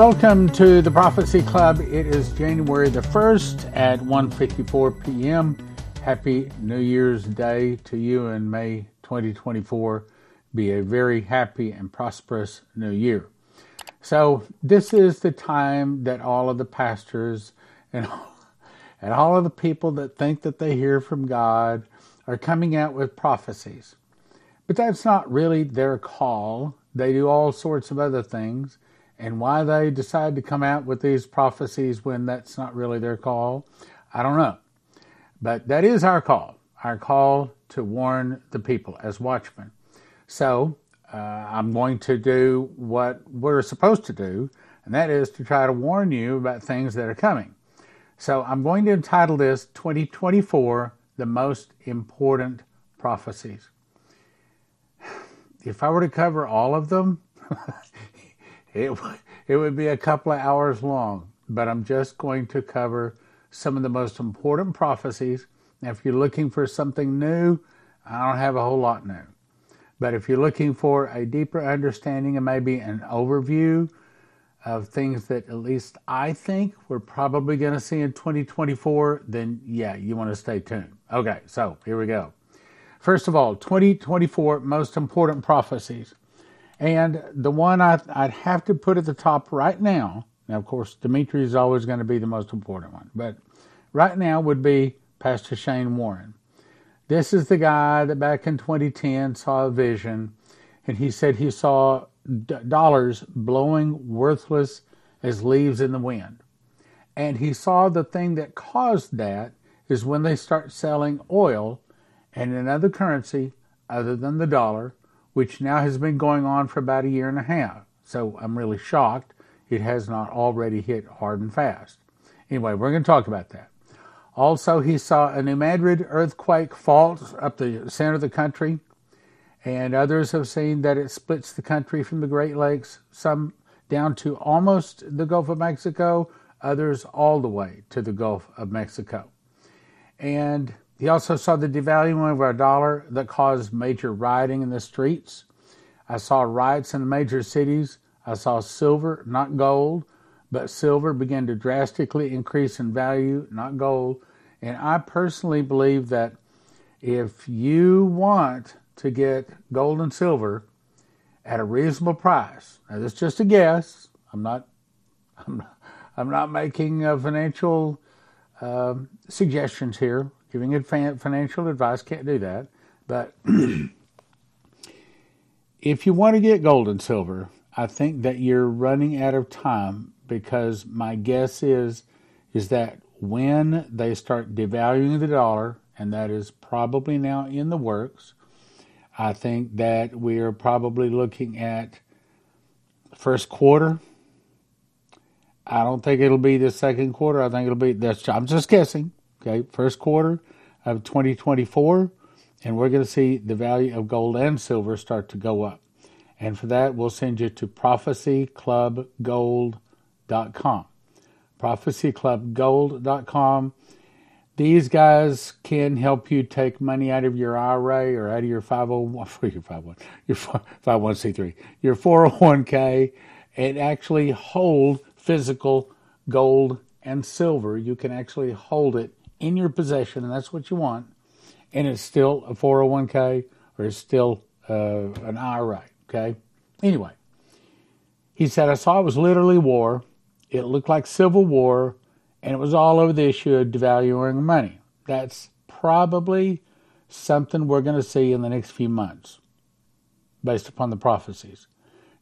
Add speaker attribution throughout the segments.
Speaker 1: Welcome to the Prophecy Club. It is January the 1st at 1:54 p.m. Happy New Year's Day to you and May 2024 be a very happy and prosperous new year. So, this is the time that all of the pastors and and all of the people that think that they hear from God are coming out with prophecies. But that's not really their call. They do all sorts of other things and why they decide to come out with these prophecies when that's not really their call, I don't know. But that is our call, our call to warn the people as watchmen. So uh, I'm going to do what we're supposed to do, and that is to try to warn you about things that are coming. So I'm going to entitle this 2024 The Most Important Prophecies. If I were to cover all of them, it, it would be a couple of hours long, but I'm just going to cover some of the most important prophecies. If you're looking for something new, I don't have a whole lot new. But if you're looking for a deeper understanding and maybe an overview of things that at least I think we're probably going to see in 2024, then yeah, you want to stay tuned. Okay, so here we go. First of all, 2024 most important prophecies. And the one I, would have to put at the top right now, now of course Dimitri is always going to be the most important one, but right now would be Pastor Shane Warren. This is the guy that back in 2010 saw a vision, and he said he saw d- dollars blowing worthless as leaves in the wind. And he saw the thing that caused that is when they start selling oil and another currency other than the dollar which now has been going on for about a year and a half. So I'm really shocked it has not already hit hard and fast. Anyway, we're going to talk about that. Also, he saw a New Madrid earthquake fault up the center of the country, and others have seen that it splits the country from the Great Lakes, some down to almost the Gulf of Mexico, others all the way to the Gulf of Mexico. And he also saw the devaluing of our dollar that caused major rioting in the streets. I saw riots in the major cities. I saw silver, not gold, but silver began to drastically increase in value, not gold. And I personally believe that if you want to get gold and silver at a reasonable price, now this is just a guess. I'm not, I'm not, I'm not making financial uh, suggestions here giving financial advice can't do that. But if you want to get gold and silver, I think that you're running out of time because my guess is is that when they start devaluing the dollar, and that is probably now in the works, I think that we are probably looking at first quarter. I don't think it'll be the second quarter. I think it'll be that's I'm just guessing okay, first quarter of 2024, and we're going to see the value of gold and silver start to go up. And for that, we'll send you to prophecyclubgold.com. Prophecyclubgold.com. These guys can help you take money out of your IRA or out of your 501, your 501, your 501c3, your 401k, and actually hold physical gold and silver. You can actually hold it in your possession, and that's what you want, and it's still a 401k or it's still uh, an IRA, okay? Anyway, he said, I saw it was literally war. It looked like civil war, and it was all over the issue of devaluing money. That's probably something we're going to see in the next few months based upon the prophecies.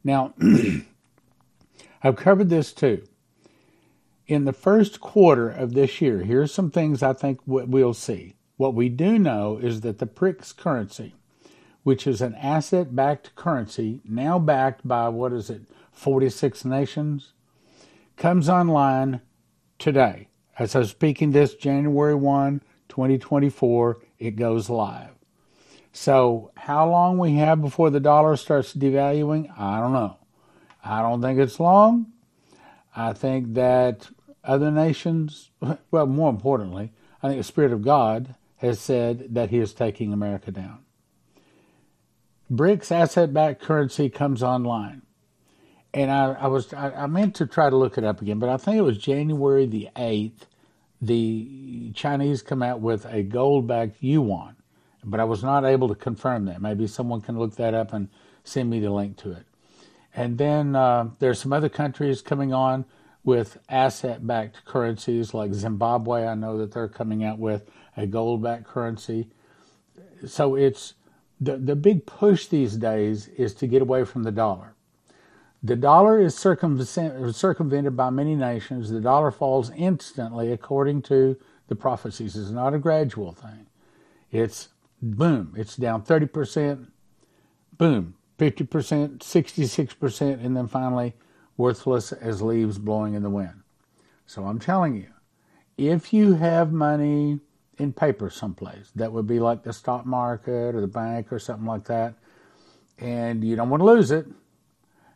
Speaker 1: Now, I've covered this too in the first quarter of this year, here's some things I think we'll see. What we do know is that the BRICS currency, which is an asset backed currency, now backed by what is it, 46 nations, comes online today. As I'm speaking this January 1, 2024, it goes live. So, how long we have before the dollar starts devaluing, I don't know. I don't think it's long. I think that other nations, well, more importantly, I think the Spirit of God has said that He is taking America down. BRICS asset backed currency comes online. and I, I was I, I, meant to try to look it up again, but I think it was January the eighth. The Chinese come out with a gold-backed yuan, but I was not able to confirm that. Maybe someone can look that up and send me the link to it. And then uh, there's some other countries coming on with asset-backed currencies, like Zimbabwe. I know that they're coming out with a gold-backed currency. So it's the the big push these days is to get away from the dollar the dollar is circumvented by many nations. The dollar falls instantly according to the prophecies. It's not a gradual thing. It's boom, it's down 30%, boom, 50%, 66%, and then finally worthless as leaves blowing in the wind. So I'm telling you, if you have money in paper someplace, that would be like the stock market or the bank or something like that, and you don't want to lose it,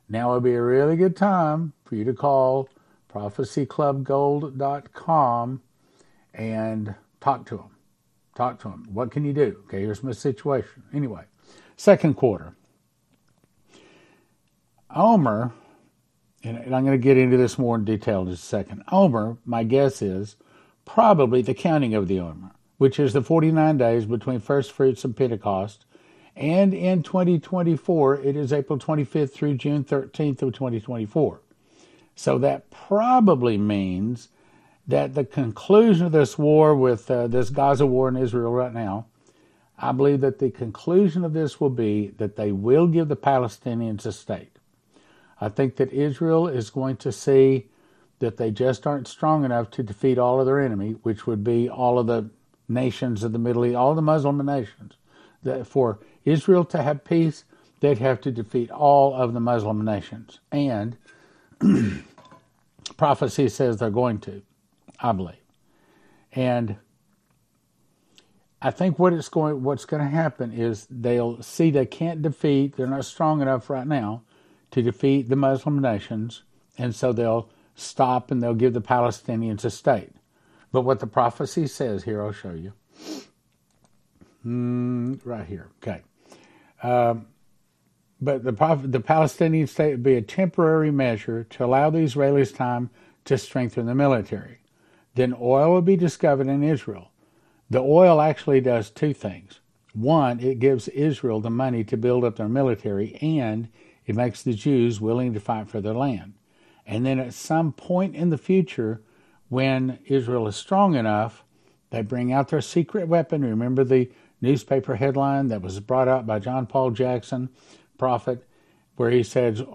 Speaker 1: now would be a really good time for you to call prophecyclubgold.com and talk to them. Talk to them. What can you do? Okay, here's my situation. Anyway, second quarter. Omer, and I'm going to get into this more in detail in just a second. Omer, my guess is probably the counting of the Omer, which is the 49 days between first fruits and Pentecost and in 2024, it is April 25th through June 13th of 2024. So that probably means that the conclusion of this war with uh, this Gaza war in Israel right now, I believe that the conclusion of this will be that they will give the Palestinians a state. I think that Israel is going to see that they just aren't strong enough to defeat all of their enemy, which would be all of the nations of the Middle East, all the Muslim nations. That for Israel to have peace, they'd have to defeat all of the Muslim nations. And prophecy says they're going to, I believe. And I think what it's going what's going to happen is they'll see they can't defeat, they're not strong enough right now to defeat the Muslim nations, and so they'll stop and they'll give the Palestinians a state. But what the prophecy says here, I'll show you. Mm, right here. Okay. Um, but the, the Palestinian state would be a temporary measure to allow the Israelis time to strengthen the military. Then oil would be discovered in Israel. The oil actually does two things. One, it gives Israel the money to build up their military, and it makes the Jews willing to fight for their land. And then at some point in the future, when Israel is strong enough, they bring out their secret weapon. Remember the newspaper headline that was brought out by John Paul Jackson, prophet, where he said,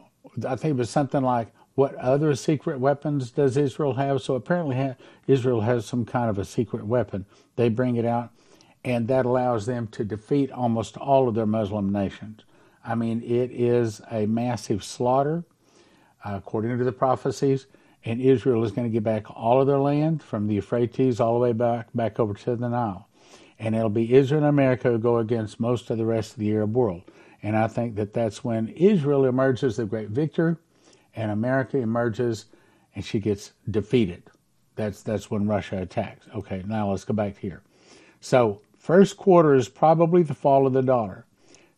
Speaker 1: I think it was something like, What other secret weapons does Israel have? So apparently, Israel has some kind of a secret weapon. They bring it out, and that allows them to defeat almost all of their Muslim nations. I mean, it is a massive slaughter, uh, according to the prophecies. And Israel is going to get back all of their land from the Euphrates all the way back back over to the Nile and it'll be Israel and America who go against most of the rest of the Arab world. And I think that that's when Israel emerges the great victor, and America emerges and she gets defeated. That's that's when Russia attacks. Okay, now let's go back here. So first quarter is probably the fall of the dollar.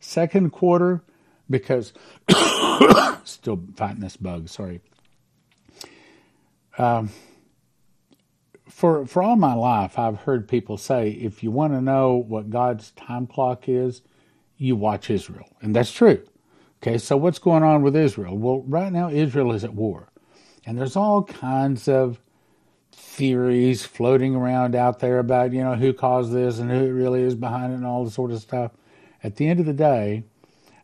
Speaker 1: Second quarter, because still fighting this bug. Sorry. Um, for for all my life, I've heard people say, if you want to know what God's time clock is, you watch Israel, and that's true. Okay, so what's going on with Israel? Well, right now Israel is at war, and there's all kinds of theories floating around out there about you know who caused this and who it really is behind it and all this sort of stuff. At the end of the day,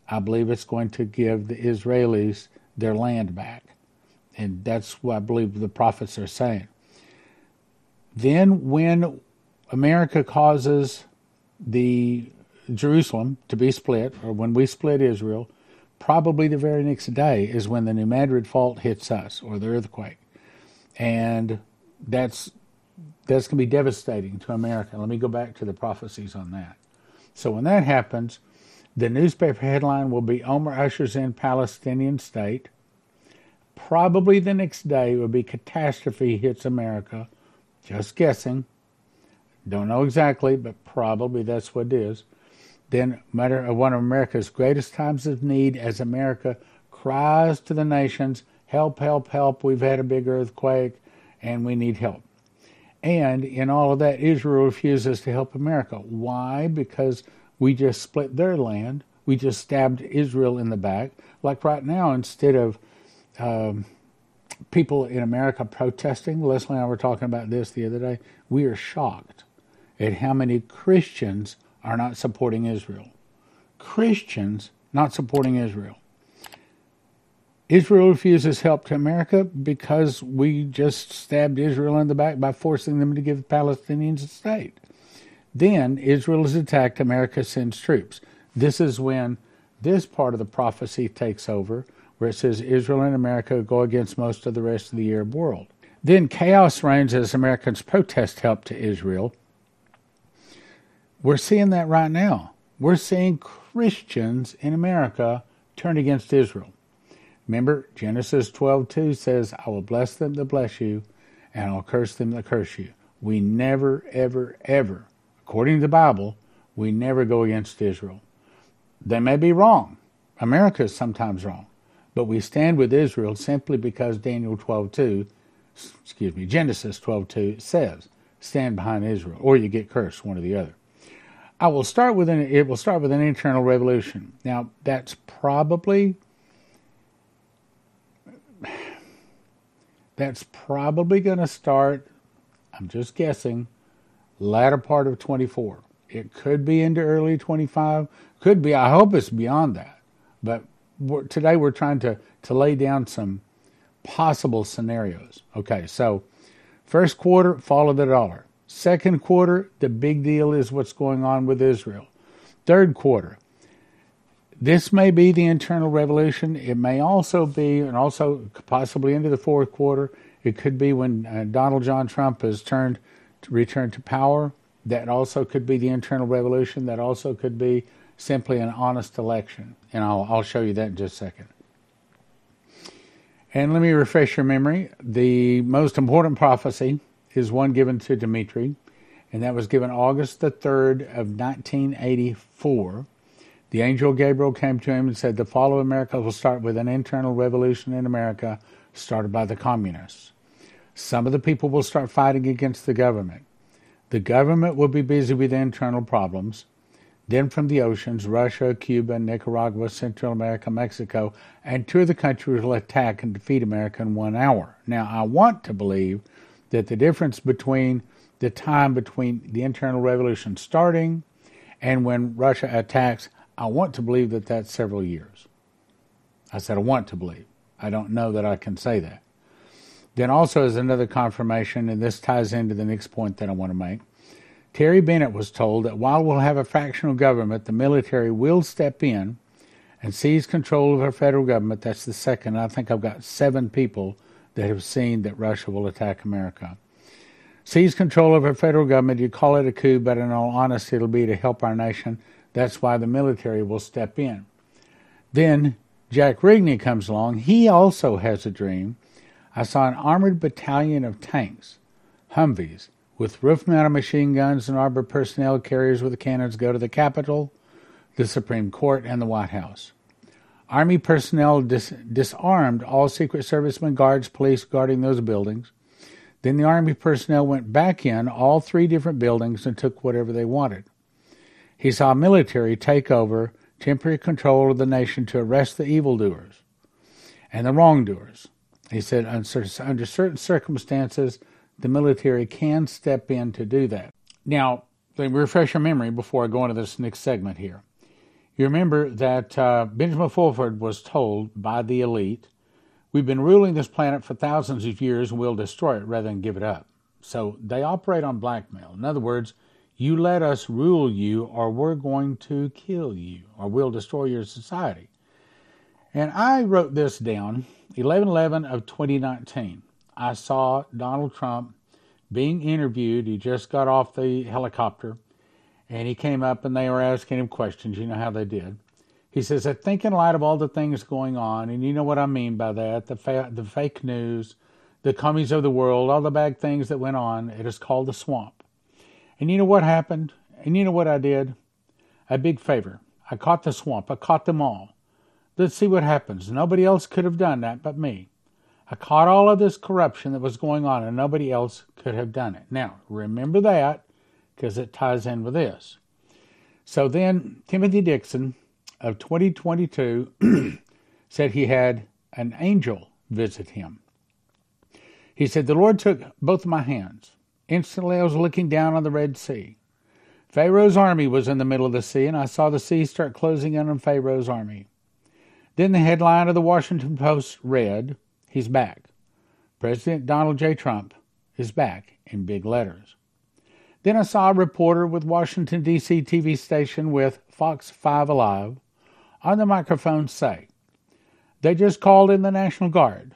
Speaker 1: I believe it's going to give the Israelis their land back, and that's what I believe the prophets are saying. Then, when America causes the Jerusalem to be split, or when we split Israel, probably the very next day is when the New Madrid fault hits us, or the earthquake, and that's that's going to be devastating to America. Let me go back to the prophecies on that. So when that happens, the newspaper headline will be Omer ushers in Palestinian state. Probably the next day will be catastrophe hits America just guessing. Don't know exactly, but probably that's what it is. Then, one of America's greatest times of need as America cries to the nations, Help, help, help, we've had a big earthquake and we need help. And in all of that, Israel refuses to help America. Why? Because we just split their land. We just stabbed Israel in the back. Like right now, instead of um, people in America protesting, Leslie and I were talking about this the other day, we are shocked at how many Christians are not supporting Israel. Christians not supporting Israel. Israel refuses help to America because we just stabbed Israel in the back by forcing them to give the Palestinians a state. Then Israel is attacked, America sends troops. This is when this part of the prophecy takes over, where it says Israel and America go against most of the rest of the Arab world. Then chaos reigns as Americans protest help to Israel. We're seeing that right now. We're seeing Christians in America turn against Israel. Remember, Genesis 12:2 says, "I will bless them that bless you, and I'll curse them that curse you." We never, ever, ever, according to the Bible, we never go against Israel. They may be wrong. America is sometimes wrong, but we stand with Israel simply because Daniel 12:2, excuse me, Genesis 12:2 says, "Stand behind Israel, or you get cursed, one or the other." I will start with an it will start with an internal revolution. Now that's probably that's probably going to start, I'm just guessing, latter part of 24. It could be into early 25. Could be, I hope it's beyond that. But we're, today we're trying to, to lay down some possible scenarios. Okay, so first quarter, follow the dollar. Second quarter, the big deal is what's going on with Israel. Third quarter, this may be the internal revolution. It may also be, and also possibly into the fourth quarter, it could be when uh, Donald John Trump has turned to return to power. That also could be the internal revolution. That also could be simply an honest election. And I'll, I'll show you that in just a second. And let me refresh your memory. The most important prophecy is one given to Dimitri, and that was given August the 3rd of 1984 the angel Gabriel came to him and said, The fall of America will start with an internal revolution in America started by the communists. Some of the people will start fighting against the government. The government will be busy with internal problems. Then from the oceans, Russia, Cuba, Nicaragua, Central America, Mexico, and two of the countries will attack and defeat America in one hour. Now, I want to believe that the difference between the time between the internal revolution starting and when Russia attacks I want to believe that that's several years. I said, I want to believe. I don't know that I can say that. Then, also, as another confirmation, and this ties into the next point that I want to make, Terry Bennett was told that while we'll have a fractional government, the military will step in and seize control of our federal government. That's the second. I think I've got seven people that have seen that Russia will attack America. Seize control of our federal government, you call it a coup, but in all honesty, it'll be to help our nation that's why the military will step in. Then Jack Rigney comes along. He also has a dream. I saw an armored battalion of tanks, Humvees, with roof mounted machine guns and armored personnel carriers with cannons go to the Capitol, the Supreme Court, and the White House. Army personnel dis- disarmed all Secret Servicemen, guards, police guarding those buildings. Then the Army personnel went back in all three different buildings and took whatever they wanted. He saw military take over temporary control of the nation to arrest the evildoers and the wrongdoers. He said, under certain circumstances, the military can step in to do that. Now, let me refresh your memory before I go into this next segment here. You remember that uh, Benjamin Fulford was told by the elite, We've been ruling this planet for thousands of years and we'll destroy it rather than give it up. So they operate on blackmail. In other words, you let us rule you, or we're going to kill you, or we'll destroy your society. And I wrote this down 11 11 of 2019. I saw Donald Trump being interviewed. He just got off the helicopter and he came up and they were asking him questions. You know how they did. He says, I think in light of all the things going on, and you know what I mean by that the, fa- the fake news, the commies of the world, all the bad things that went on, it is called the swamp. And you know what happened? And you know what I did? A big favor. I caught the swamp. I caught them all. Let's see what happens. Nobody else could have done that but me. I caught all of this corruption that was going on, and nobody else could have done it. Now, remember that because it ties in with this. So then, Timothy Dixon of 2022 said he had an angel visit him. He said, The Lord took both my hands. Instantly, I was looking down on the Red Sea. Pharaoh's army was in the middle of the sea, and I saw the sea start closing in on Pharaoh's army. Then the headline of the Washington Post read, He's back. President Donald J. Trump is back in big letters. Then I saw a reporter with Washington, D.C. TV station with Fox 5 Alive on the microphone say, They just called in the National Guard.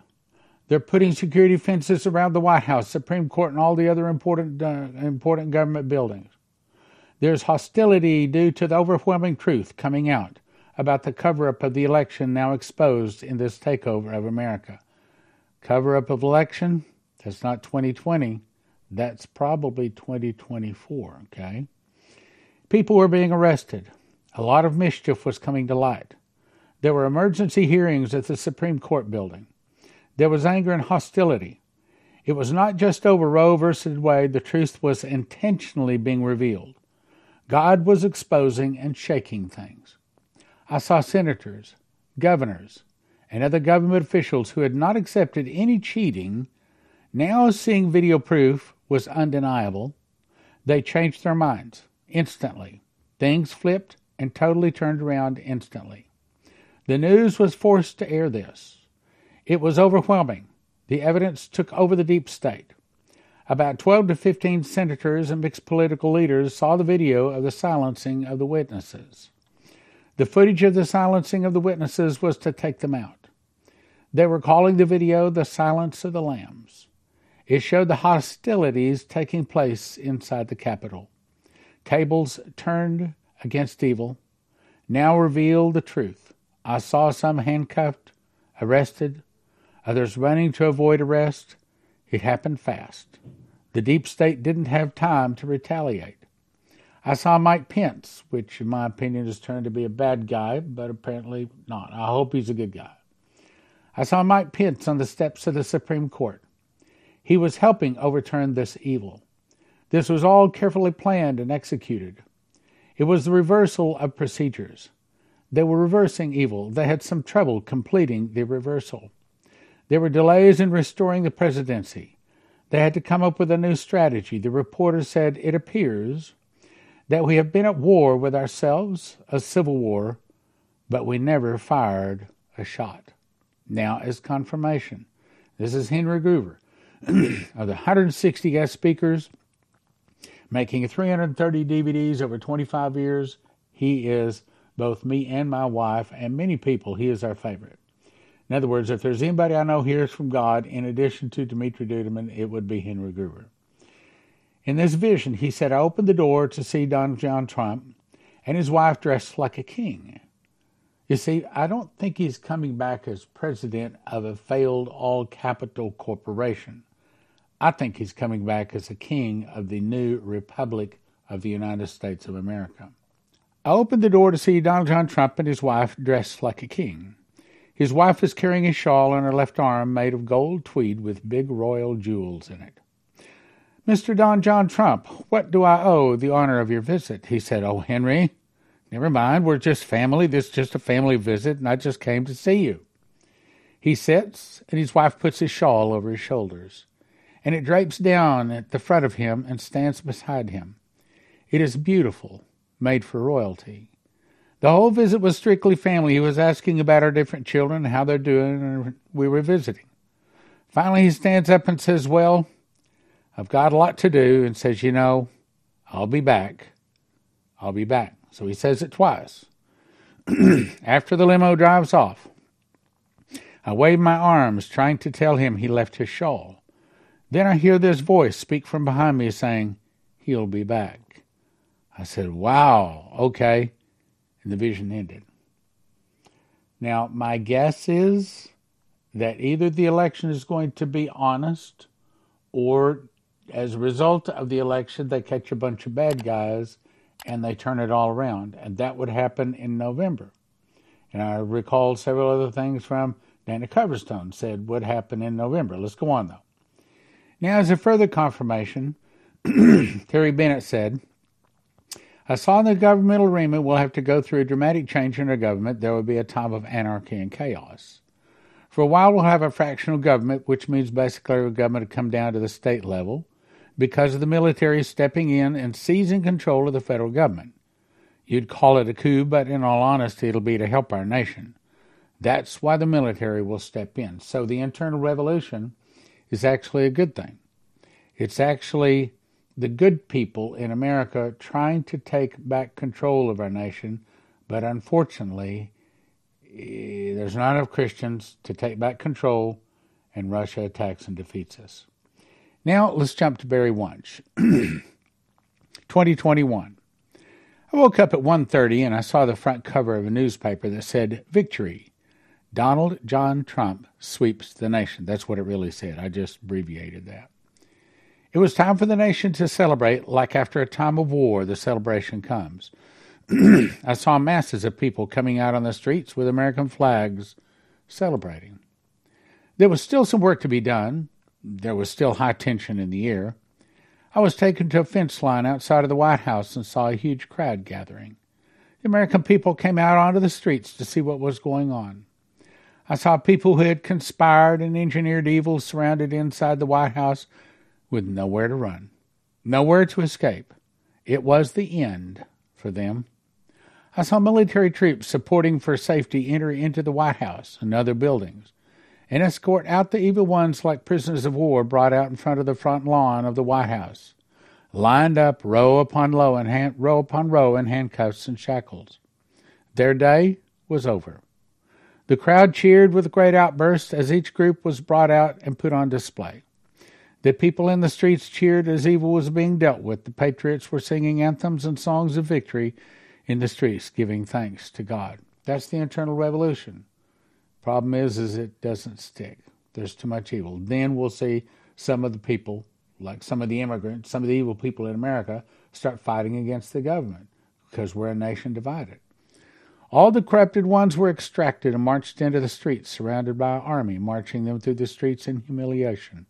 Speaker 1: They're putting security fences around the White House, Supreme Court, and all the other important, uh, important government buildings. There's hostility due to the overwhelming truth coming out about the cover up of the election now exposed in this takeover of America. Cover up of election, that's not 2020, that's probably 2024, okay? People were being arrested. A lot of mischief was coming to light. There were emergency hearings at the Supreme Court building. There was anger and hostility. It was not just over Roe versus Wade, the truth was intentionally being revealed. God was exposing and shaking things. I saw senators, governors, and other government officials who had not accepted any cheating, now seeing video proof was undeniable, they changed their minds instantly. Things flipped and totally turned around instantly. The news was forced to air this. It was overwhelming. The evidence took over the deep state. About 12 to 15 senators and mixed political leaders saw the video of the silencing of the witnesses. The footage of the silencing of the witnesses was to take them out. They were calling the video The Silence of the Lambs. It showed the hostilities taking place inside the Capitol. Tables turned against evil now revealed the truth. I saw some handcuffed, arrested, others running to avoid arrest. It happened fast. The deep state didn't have time to retaliate. I saw Mike Pence, which in my opinion has turned to be a bad guy, but apparently not. I hope he's a good guy. I saw Mike Pence on the steps of the Supreme Court. He was helping overturn this evil. This was all carefully planned and executed. It was the reversal of procedures. They were reversing evil. They had some trouble completing the reversal. There were delays in restoring the presidency. They had to come up with a new strategy. The reporter said, It appears that we have been at war with ourselves, a civil war, but we never fired a shot now as confirmation. This is Henry Gruver. of the 160 guest speakers, making 330 DVDs over 25 years, he is both me and my wife and many people, he is our favorite. In other words, if there's anybody I know hears from God in addition to Dimitri Duduman, it would be Henry Gruver. In this vision, he said, I opened the door to see Donald John Trump and his wife dressed like a king. You see, I don't think he's coming back as president of a failed all capital corporation. I think he's coming back as a king of the new Republic of the United States of America. I opened the door to see Donald John Trump and his wife dressed like a king. His wife is carrying a shawl on her left arm made of gold tweed with big royal jewels in it. Mr. Don John Trump, what do I owe the honor of your visit? He said, Oh, Henry, Never mind, we're just family. This is just a family visit, and I just came to see you. He sits, and his wife puts his shawl over his shoulders, and it drapes down at the front of him and stands beside him. It is beautiful, made for royalty. The whole visit was strictly family. He was asking about our different children how they're doing, and we were visiting. Finally, he stands up and says, Well, I've got a lot to do, and says, You know, I'll be back. I'll be back. So he says it twice. After the limo drives off, I wave my arms, trying to tell him he left his shawl. Then I hear this voice speak from behind me saying, He'll be back. I said, Wow, okay. And the vision ended. Now, my guess is that either the election is going to be honest, or as a result of the election, they catch a bunch of bad guys and they turn it all around. And that would happen in November. And I recall several other things from Dana Coverstone said would happen in November. Let's go on, though. Now, as a further confirmation, Terry Bennett said, I saw the governmental arena we'll have to go through a dramatic change in our government. There will be a time of anarchy and chaos. For a while, we'll have a fractional government, which means basically our government will come down to the state level because of the military stepping in and seizing control of the federal government. You'd call it a coup, but in all honesty, it'll be to help our nation. That's why the military will step in. So the internal revolution is actually a good thing. It's actually the good people in America trying to take back control of our nation, but unfortunately, eh, there's not enough Christians to take back control, and Russia attacks and defeats us. Now let's jump to Barry Wunsch. 2021. I woke up at 1:30 and I saw the front cover of a newspaper that said "Victory." Donald John Trump sweeps the nation. That's what it really said. I just abbreviated that. It was time for the nation to celebrate, like after a time of war, the celebration comes. I saw masses of people coming out on the streets with American flags celebrating. There was still some work to be done. There was still high tension in the air. I was taken to a fence line outside of the White House and saw a huge crowd gathering. The American people came out onto the streets to see what was going on. I saw people who had conspired and engineered evil surrounded inside the White House with nowhere to run, nowhere to escape. It was the end for them. I saw military troops supporting for safety enter into the White House and other buildings and escort out the evil ones like prisoners of war brought out in front of the front lawn of the White House, lined up row upon row and hand, row upon row in handcuffs and shackles. Their day was over. The crowd cheered with great outbursts as each group was brought out and put on display. The people in the streets cheered as evil was being dealt with. The patriots were singing anthems and songs of victory in the streets, giving thanks to God. That's the internal revolution. Problem is, is it doesn't stick. There's too much evil. Then we'll see some of the people, like some of the immigrants, some of the evil people in America, start fighting against the government because we're a nation divided. All the corrupted ones were extracted and marched into the streets, surrounded by an army, marching them through the streets in humiliation.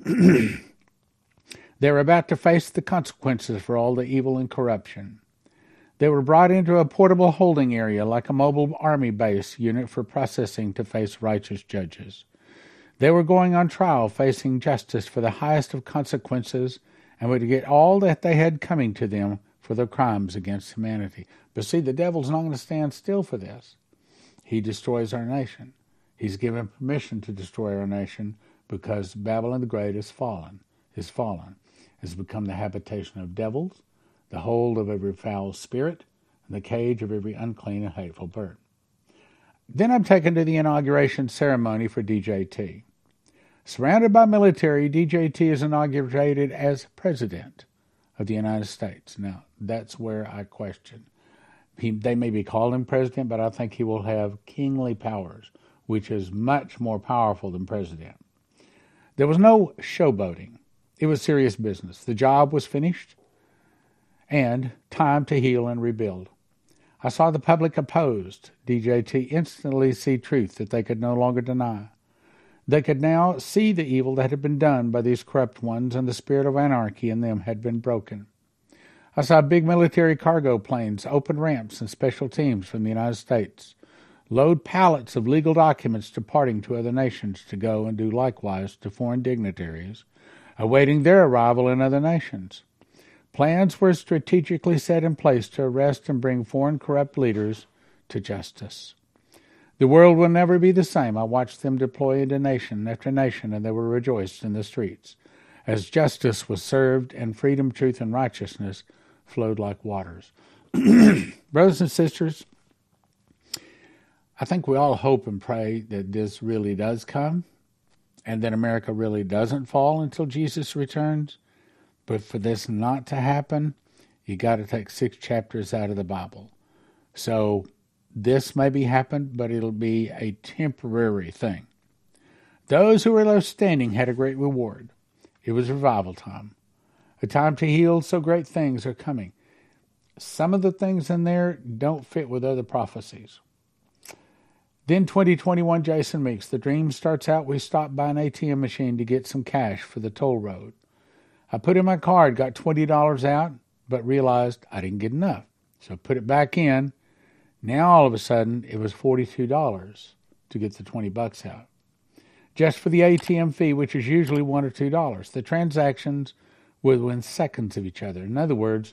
Speaker 1: they were about to face the consequences for all the evil and corruption. They were brought into a portable holding area like a mobile army base unit for processing to face righteous judges. They were going on trial, facing justice for the highest of consequences, and would get all that they had coming to them for their crimes against humanity. But see, the devil's not going to stand still for this. He destroys our nation. He's given permission to destroy our nation because Babylon the Great is fallen, is fallen, has become the habitation of devils, the hold of every foul spirit, and the cage of every unclean and hateful bird. Then I'm taken to the inauguration ceremony for DJT. Surrounded by military, DJT is inaugurated as President of the United States. Now, that's where I question. He, they may be calling him President, but I think he will have kingly powers, which is much more powerful than President. There was no showboating. It was serious business. The job was finished and time to heal and rebuild. I saw the public opposed. DJT instantly see truth that they could no longer deny. They could now see the evil that had been done by these corrupt ones, and the spirit of anarchy in them had been broken. I saw big military cargo planes, open ramps, and special teams from the United States load pallets of legal documents departing to other nations to go and do likewise to foreign dignitaries, awaiting their arrival in other nations. Plans were strategically set in place to arrest and bring foreign corrupt leaders to justice. The world will never be the same. I watched them deploy into nation after nation, and they were rejoiced in the streets, as justice was served and freedom, truth, and righteousness flowed like waters. Brothers and sisters, I think we all hope and pray that this really does come and that America really doesn't fall until Jesus returns. But for this not to happen, you got to take six chapters out of the Bible. So this may be happen, but it'll be a temporary thing. Those who were left standing had a great reward. It was revival time, a time to heal, so great things are coming. Some of the things in there don't fit with other prophecies. Then 2021 Jason Meeks. The dream starts out we stopped by an ATM machine to get some cash for the toll road. I put in my card, got $20 out, but realized I didn't get enough. So I put it back in. Now all of a sudden it was $42 to get the 20 bucks out. Just for the ATM fee, which is usually 1 or $2. The transactions were within seconds of each other. In other words,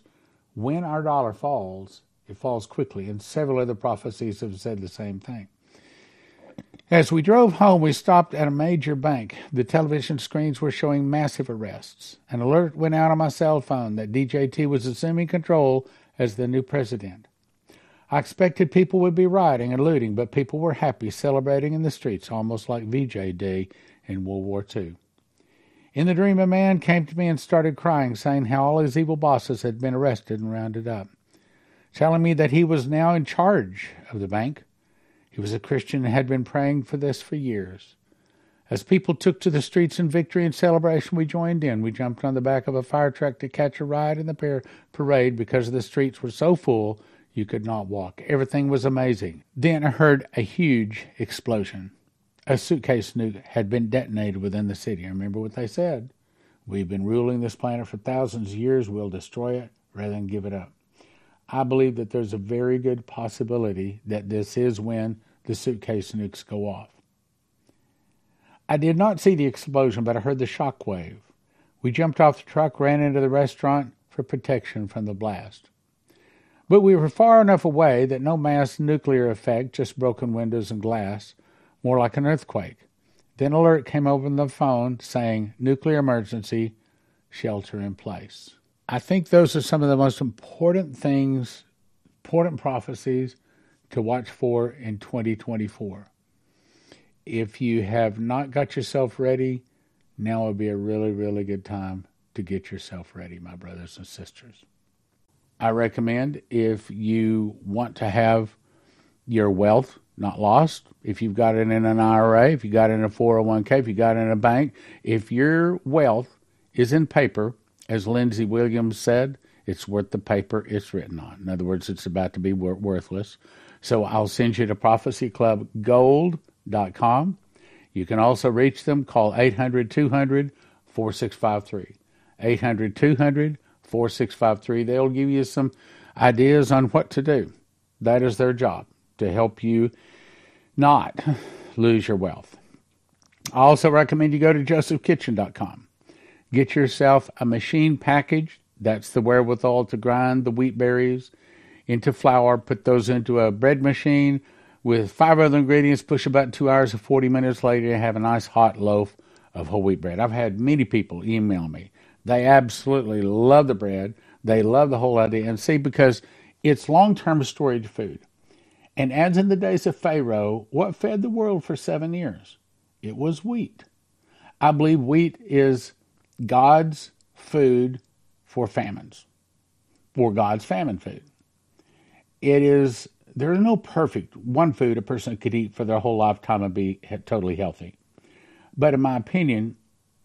Speaker 1: when our dollar falls, it falls quickly, and several other prophecies have said the same thing. As we drove home, we stopped at a major bank. The television screens were showing massive arrests. An alert went out on my cell phone that DJT was assuming control as the new president. I expected people would be rioting and looting, but people were happy, celebrating in the streets, almost like VJ Day in World War II. In the dream, a man came to me and started crying, saying how all his evil bosses had been arrested and rounded up, telling me that he was now in charge of the bank. He was a Christian and had been praying for this for years. As people took to the streets in victory and celebration, we joined in. We jumped on the back of a fire truck to catch a ride in the par- parade because the streets were so full you could not walk. Everything was amazing. Then I heard a huge explosion. A suitcase nuke had been detonated within the city. I remember what they said? We've been ruling this planet for thousands of years. We'll destroy it rather than give it up. I believe that there's a very good possibility that this is when the suitcase nukes go off. I did not see the explosion, but I heard the shock wave. We jumped off the truck, ran into the restaurant for protection from the blast. But we were far enough away that no mass nuclear effect, just broken windows and glass, more like an earthquake. Then alert came over the phone saying nuclear emergency, shelter in place. I think those are some of the most important things, important prophecies to watch for in 2024. If you have not got yourself ready, now would be a really, really good time to get yourself ready, my brothers and sisters. I recommend if you want to have your wealth not lost, if you've got it in an IRA, if you got it in a 401k, if you got it in a bank, if your wealth is in paper, as Lindsey Williams said, it's worth the paper it's written on. In other words, it's about to be worthless. So I'll send you to prophecyclubgold.com. You can also reach them. Call 800 200 4653. 800 200 4653. They'll give you some ideas on what to do. That is their job, to help you not lose your wealth. I also recommend you go to josephkitchen.com. Get yourself a machine package. That's the wherewithal to grind the wheat berries into flour, put those into a bread machine with five other ingredients, push about two hours or 40 minutes later, you have a nice hot loaf of whole wheat bread. I've had many people email me. They absolutely love the bread. They love the whole idea. And see, because it's long term storage food. And as in the days of Pharaoh, what fed the world for seven years? It was wheat. I believe wheat is God's food for famines, for God's famine food. It is, there is no perfect one food a person could eat for their whole lifetime and be totally healthy. But in my opinion,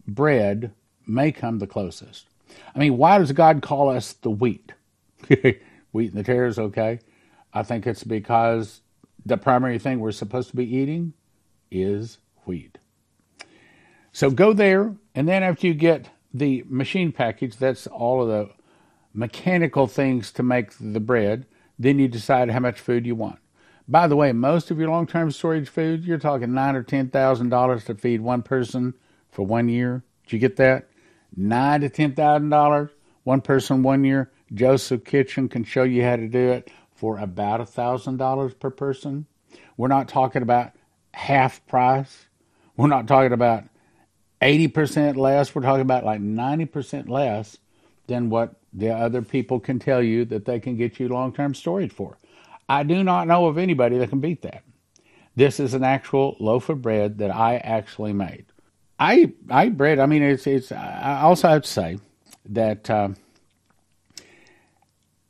Speaker 1: bread may come the closest. I mean, why does God call us the wheat? wheat and the tares, okay. I think it's because the primary thing we're supposed to be eating is wheat. So go there, and then after you get the machine package, that's all of the mechanical things to make the bread. Then you decide how much food you want. By the way, most of your long-term storage food, you're talking nine or ten thousand dollars to feed one person for one year. Did you get that? Nine to ten thousand dollars, one person, one year. Joseph Kitchen can show you how to do it for about a thousand dollars per person. We're not talking about half price. We're not talking about 80% less. We're talking about like 90% less than what the other people can tell you that they can get you long term storage for. I do not know of anybody that can beat that. This is an actual loaf of bread that I actually made. I I bread. I mean, it's it's. I also have to say that uh,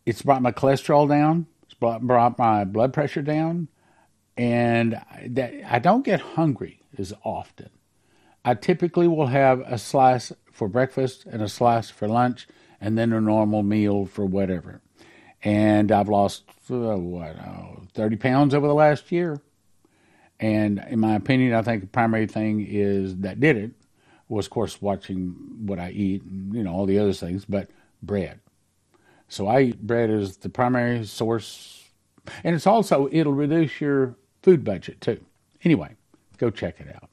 Speaker 1: it's brought my cholesterol down. It's brought, brought my blood pressure down, and that I don't get hungry as often. I typically will have a slice for breakfast and a slice for lunch, and then a normal meal for whatever. And I've lost uh, what oh, thirty pounds over the last year, And in my opinion, I think the primary thing is that did it was, of course, watching what I eat and, you know, all the other things, but bread. So I eat bread as the primary source. And it's also, it'll reduce your food budget too. Anyway, go check it out.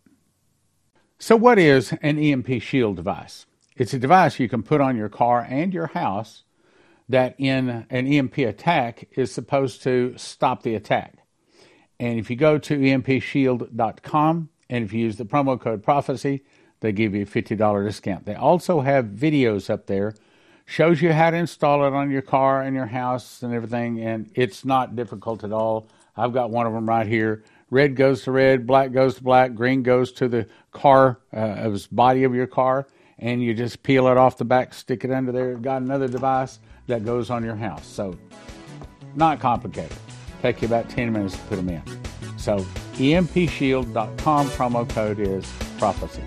Speaker 1: So, what is an EMP shield device? It's a device you can put on your car and your house that, in an EMP attack, is supposed to stop the attack. And if you go to empshield.com and if you use the promo code prophecy, they give you a $50 discount. They also have videos up there shows you how to install it on your car and your house and everything and it's not difficult at all. I've got one of them right here. Red goes to red, black goes to black, green goes to the car, uh, body of your car, and you just peel it off the back, stick it under there. Got another device that goes on your house. So, not complicated. Take you about 10 minutes to put them in. So, empshield.com promo code is prophecy.